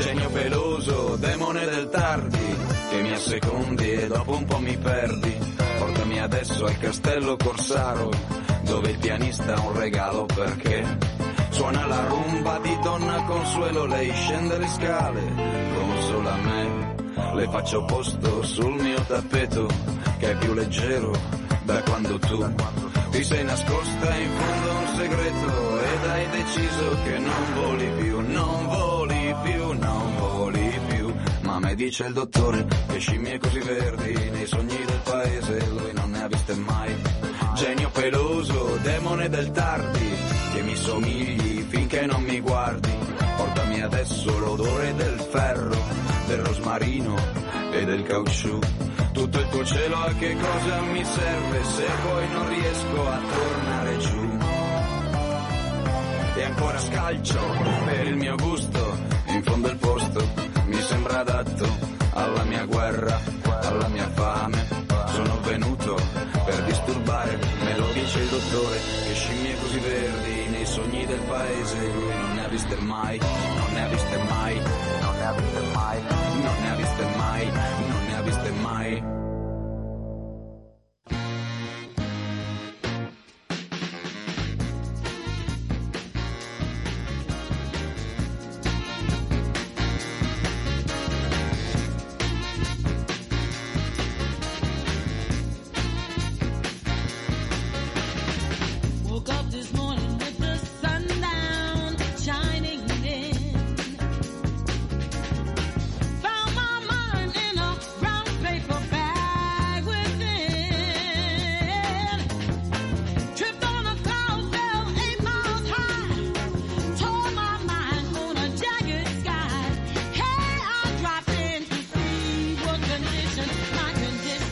Genio peloso, demone del tardi, che mi assecondi e dopo un po' mi perdi. Portami adesso al castello Corsaro, dove il pianista ha un regalo perché suona la rumba di donna Consuelo, lei scende le scale, consola me. Le faccio posto sul mio tappeto, che è più leggero da quando tu ti sei nascosta in fondo a un segreto ed hai deciso che non voli più, non più. Ma a me dice il dottore che scimmie così verdi nei sogni del paese lui non ne ha viste mai. Genio peloso, demone del tardi, che mi somigli finché non mi guardi. Portami adesso l'odore del ferro, del rosmarino e del caucciù. Tutto il tuo cielo a che cosa mi serve se poi non riesco a tornare giù? E ancora scalcio per il mio gusto, in fondo il posto mi sembra adatto alla mia guerra, alla mia fame. Sono venuto per disturbare, me lo dice il dottore, che scimmie così verdi nei sogni del paese lui non ne ha viste mai, non ne ha viste mai, non ne ha viste mai, non ne ha viste mai, non ne ha viste mai.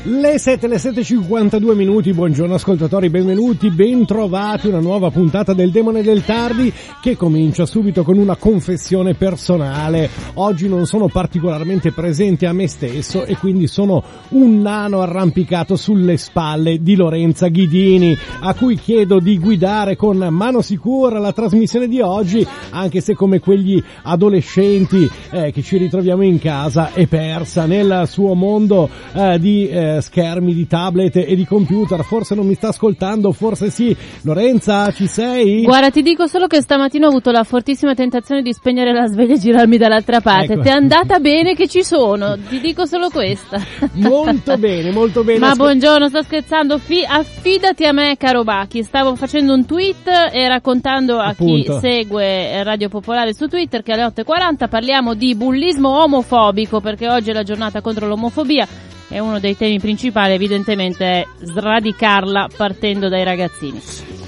Le 7, le 7.52 minuti, buongiorno ascoltatori, benvenuti, bentrovati, una nuova puntata del Demone del Tardi che comincia subito con una confessione personale. Oggi non sono particolarmente presente a me stesso e quindi sono un nano arrampicato sulle spalle di Lorenza Ghidini, a cui chiedo di guidare con mano sicura la trasmissione di oggi, anche se come quegli adolescenti eh, che ci ritroviamo in casa è persa nel suo mondo eh, di eh, schermi, di tablet e di computer. Forse non mi sta ascoltando, forse sì. Lorenza, ci sei? Guarda, ti dico solo che stamattina ho avuto la fortissima tentazione di spegnere la sveglia e girarmi dall'altra parte. Ecco. Ti è andata bene che ci sono, ti dico solo questa. Molto bene, molto bene. Ma buongiorno, sto scherzando. Fi- affidati a me, caro Bacchi. Stavo facendo un tweet e raccontando a Appunto. chi segue Radio Popolare su Twitter che alle 8.40 parliamo di bullismo omofobico perché oggi è la giornata contro l'omofobia e uno dei temi principali evidentemente è sradicarla partendo dai ragazzini.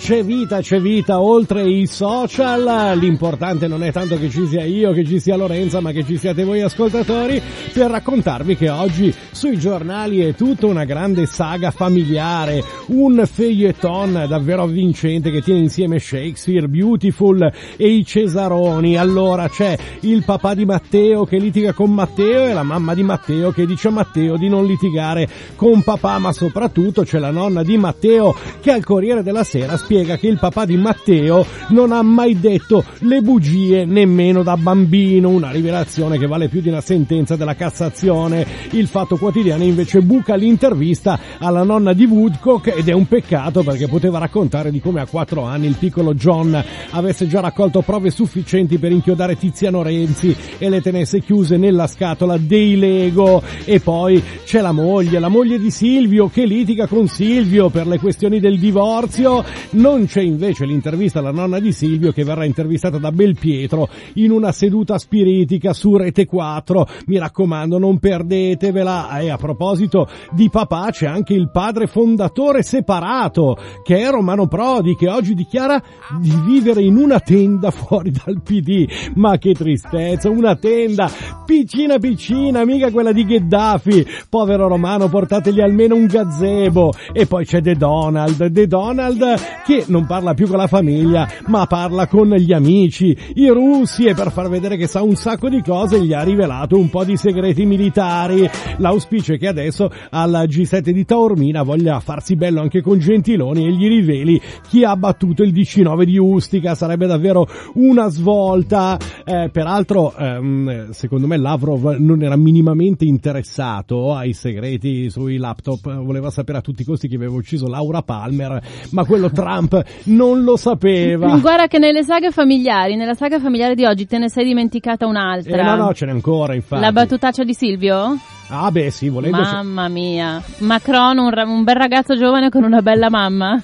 C'è vita, c'è vita oltre i social, l'importante non è tanto che ci sia io, che ci sia Lorenza, ma che ci siate voi ascoltatori per raccontarvi che oggi sui giornali è tutta una grande saga familiare, un feuilleton davvero avvincente che tiene insieme Shakespeare, Beautiful e i Cesaroni. Allora c'è il papà di Matteo che litiga con Matteo e la mamma di Matteo che dice a Matteo di non litigare con papà, ma soprattutto c'è la nonna di Matteo che al Corriere della Sera spiega che il papà di Matteo non ha mai detto le bugie nemmeno da bambino, una rivelazione che vale più di una sentenza della Cassazione. Il Fatto Quotidiano invece buca l'intervista alla nonna di Woodcock ed è un peccato perché poteva raccontare di come a quattro anni il piccolo John avesse già raccolto prove sufficienti per inchiodare Tiziano Renzi e le tenesse chiuse nella scatola dei Lego. E poi c'è la moglie, la moglie di Silvio che litiga con Silvio per le questioni del divorzio Non c'è invece l'intervista alla nonna di Silvio che verrà intervistata da Belpietro in una seduta spiritica su Rete 4. Mi raccomando, non perdetevela. E a proposito di papà c'è anche il padre fondatore separato che è Romano Prodi che oggi dichiara di vivere in una tenda fuori dal PD. Ma che tristezza, una tenda piccina piccina, mica quella di Gheddafi. Povero Romano, portategli almeno un gazebo. E poi c'è The Donald, The Donald che non parla più con la famiglia, ma parla con gli amici, i russi e per far vedere che sa un sacco di cose gli ha rivelato un po' di segreti militari. L'auspicio è che adesso al G7 di Taormina voglia farsi bello anche con Gentiloni e gli riveli chi ha battuto il 19 di Ustica, sarebbe davvero una svolta. Eh, peraltro, ehm, secondo me Lavrov non era minimamente interessato ai segreti sui laptop, voleva sapere a tutti i costi che aveva ucciso Laura Palmer, ma quello Trump non lo sapeva. Guarda che nelle saghe familiari, nella saga familiare di oggi te ne sei dimenticata un'altra. Eh, no, no, ce n'è ancora, infatti. La battutaccia di Silvio? Ah, beh, sì, volendo. Mamma mia. Macron, un, un bel ragazzo giovane con una bella mamma.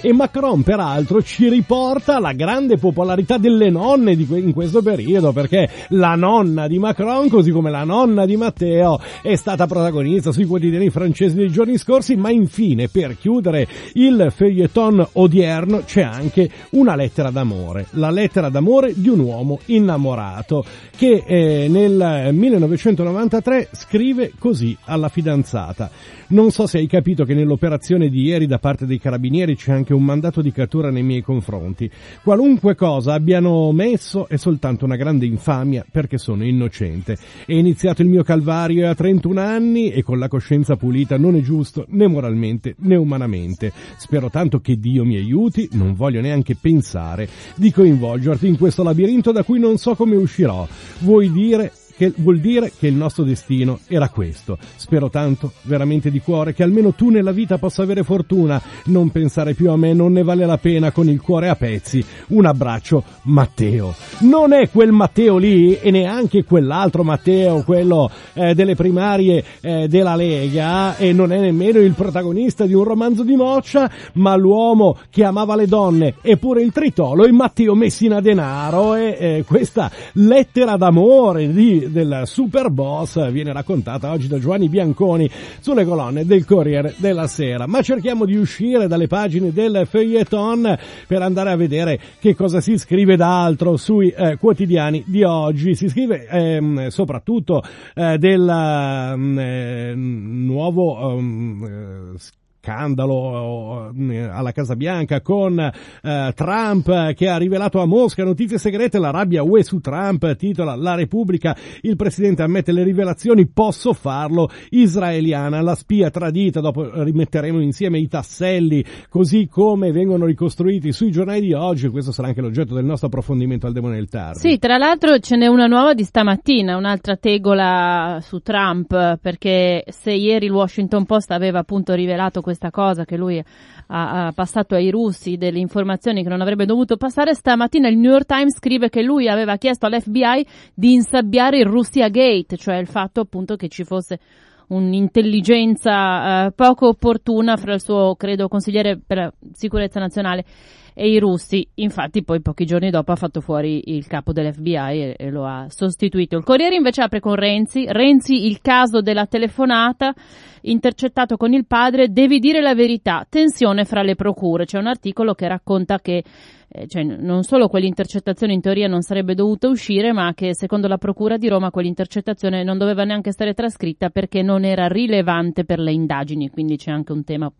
E Macron, peraltro, ci riporta la grande popolarità delle nonne que- in questo periodo, perché la nonna di Macron, così come la nonna di Matteo, è stata protagonista sui quotidiani francesi dei giorni scorsi, ma infine, per chiudere il feuilleton odierno, c'è anche una lettera d'amore. La lettera d'amore di un uomo innamorato, che eh, nel 1993 scrive così alla fidanzata. Non so se hai capito che nell'operazione di ieri da parte dei carabinieri c'è anche un mandato di cattura nei miei confronti. Qualunque cosa abbiano messo è soltanto una grande infamia perché sono innocente. È iniziato il mio calvario a 31 anni e con la coscienza pulita non è giusto né moralmente né umanamente. Spero tanto che Dio mi aiuti, non voglio neanche pensare di coinvolgerti in questo labirinto da cui non so come uscirò. Vuoi dire che vuol dire che il nostro destino era questo. Spero tanto, veramente di cuore, che almeno tu nella vita possa avere fortuna. Non pensare più a me, non ne vale la pena con il cuore a pezzi. Un abbraccio, Matteo. Non è quel Matteo lì e neanche quell'altro Matteo, quello eh, delle primarie eh, della Lega, e non è nemmeno il protagonista di un romanzo di Moccia, ma l'uomo che amava le donne, eppure il tritolo, il Matteo Messina Denaro, e eh, questa lettera d'amore di del super boss viene raccontata oggi da Giovanni Bianconi sulle colonne del Corriere della Sera. Ma cerchiamo di uscire dalle pagine del feuilleton per andare a vedere che cosa si scrive d'altro sui eh, quotidiani di oggi. Si scrive ehm, soprattutto eh, del eh, nuovo ehm, scandalo eh, alla Casa Bianca con eh, Trump che ha rivelato a Mosca notizie segrete, la rabbia UE su Trump, titola La Repubblica, il presidente ammette le rivelazioni, posso farlo, israeliana, la spia tradita, dopo rimetteremo insieme i tasselli così come vengono ricostruiti sui giornali di oggi, questo sarà anche l'oggetto del nostro approfondimento al demone del tardi. Sì, tra l'altro ce n'è una nuova di stamattina, un'altra tegola su Trump, perché se ieri il Washington Post aveva appunto rivelato questa cosa che lui ha, ha, passato ai russi delle informazioni che non avrebbe dovuto passare, stamattina il New York Times scrive che lui aveva chiesto all'FBI di insabbiare il Russia Gate, cioè il fatto appunto che ci fosse un'intelligenza eh, poco opportuna fra il suo, credo, consigliere per la sicurezza nazionale e i russi. Infatti, poi pochi giorni dopo ha fatto fuori il capo dell'FBI e, e lo ha sostituito. Il Corriere invece apre con Renzi. Renzi, il caso della telefonata intercettato con il padre, devi dire la verità. Tensione fra le procure. C'è un articolo che racconta che eh, cioè, non solo quell'intercettazione in teoria non sarebbe dovuta uscire, ma che secondo la Procura di Roma quell'intercettazione non doveva neanche essere trascritta perché non era rilevante per le indagini, quindi c'è anche un tema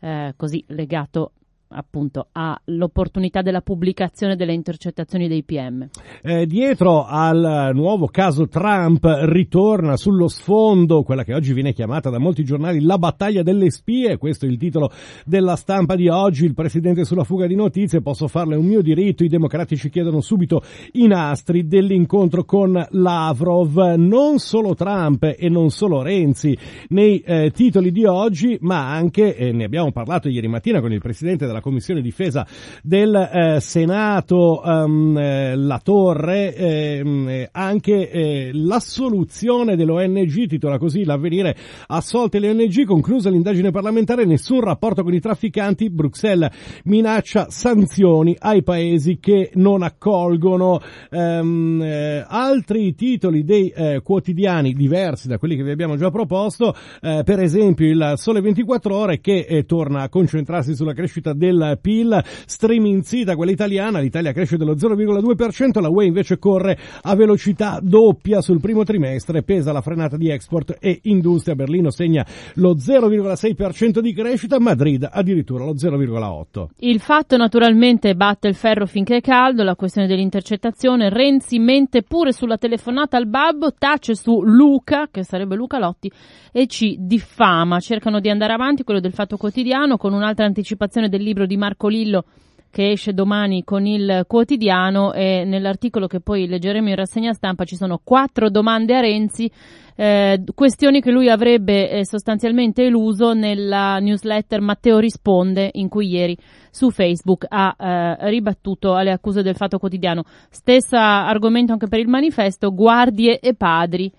eh, così legato appunto all'opportunità della pubblicazione delle intercettazioni dei PM. Eh, dietro al nuovo caso Trump ritorna sullo sfondo quella che oggi viene chiamata da molti giornali la battaglia delle spie, questo è il titolo della stampa di oggi, il presidente sulla fuga di notizie, posso farle un mio diritto, i democratici chiedono subito i nastri dell'incontro con Lavrov, non solo Trump e non solo Renzi nei eh, titoli di oggi, ma anche, eh, ne abbiamo parlato ieri mattina con il presidente della della Commissione Difesa del eh, Senato, ehm, eh, la Torre, ehm, eh, anche eh, l'assoluzione dell'ONG, titola così l'avvenire, assolte le ONG, conclusa l'indagine parlamentare, nessun rapporto con i trafficanti, Bruxelles minaccia sanzioni ai paesi che non accolgono. Ehm, eh, altri titoli dei quotidiani diversi da quelli che vi abbiamo già proposto, per esempio il Sole 24 Ore che torna a concentrarsi sulla crescita del PIL, striminzita quella italiana, l'Italia cresce dello 0,2%, la UE invece corre a velocità doppia sul primo trimestre, pesa la frenata di export e industria, Berlino segna lo 0,6% di crescita, Madrid addirittura lo 0,8%. Il fatto naturalmente batte il ferro finché è caldo, la questione dell'intercettazione, Renzi mente pure sulla telefonata al babbo, tace su Luca, che sarebbe Luca Lotti, e ci diffama. Cercano di andare avanti, quello del Fatto Quotidiano, con un'altra anticipazione del libro di Marco Lillo che esce domani con il quotidiano e nell'articolo che poi leggeremo in rassegna stampa ci sono quattro domande a Renzi, eh, questioni che lui avrebbe eh, sostanzialmente eluso nella newsletter Matteo risponde in cui ieri su Facebook ha eh, ribattuto alle accuse del Fatto Quotidiano. Stesso argomento anche per il manifesto, guardie e padri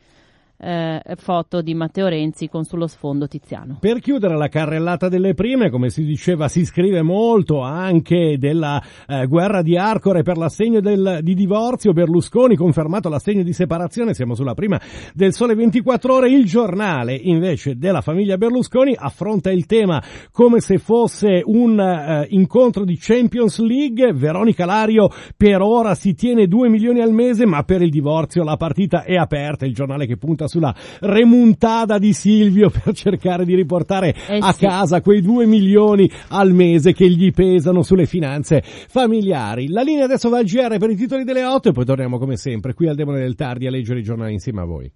eh, foto di Matteo Renzi con sullo sfondo Tiziano. Per chiudere la carrellata delle prime, come si diceva, si scrive molto anche della eh, guerra di Arcore per l'assegno del, di divorzio. Berlusconi confermato l'assegno di separazione. Siamo sulla prima del Sole 24 Ore. Il giornale invece della famiglia Berlusconi affronta il tema come se fosse un eh, incontro di Champions League. Veronica Lario per ora si tiene 2 milioni al mese, ma per il divorzio la partita è aperta. Il giornale che punta sulla remuntada di Silvio per cercare di riportare Eh a sì. casa quei 2 milioni al mese che gli pesano sulle finanze familiari. La linea adesso va al GR per i titoli delle 8 e poi torniamo come sempre qui al Demone del Tardi a leggere i giornali insieme a voi.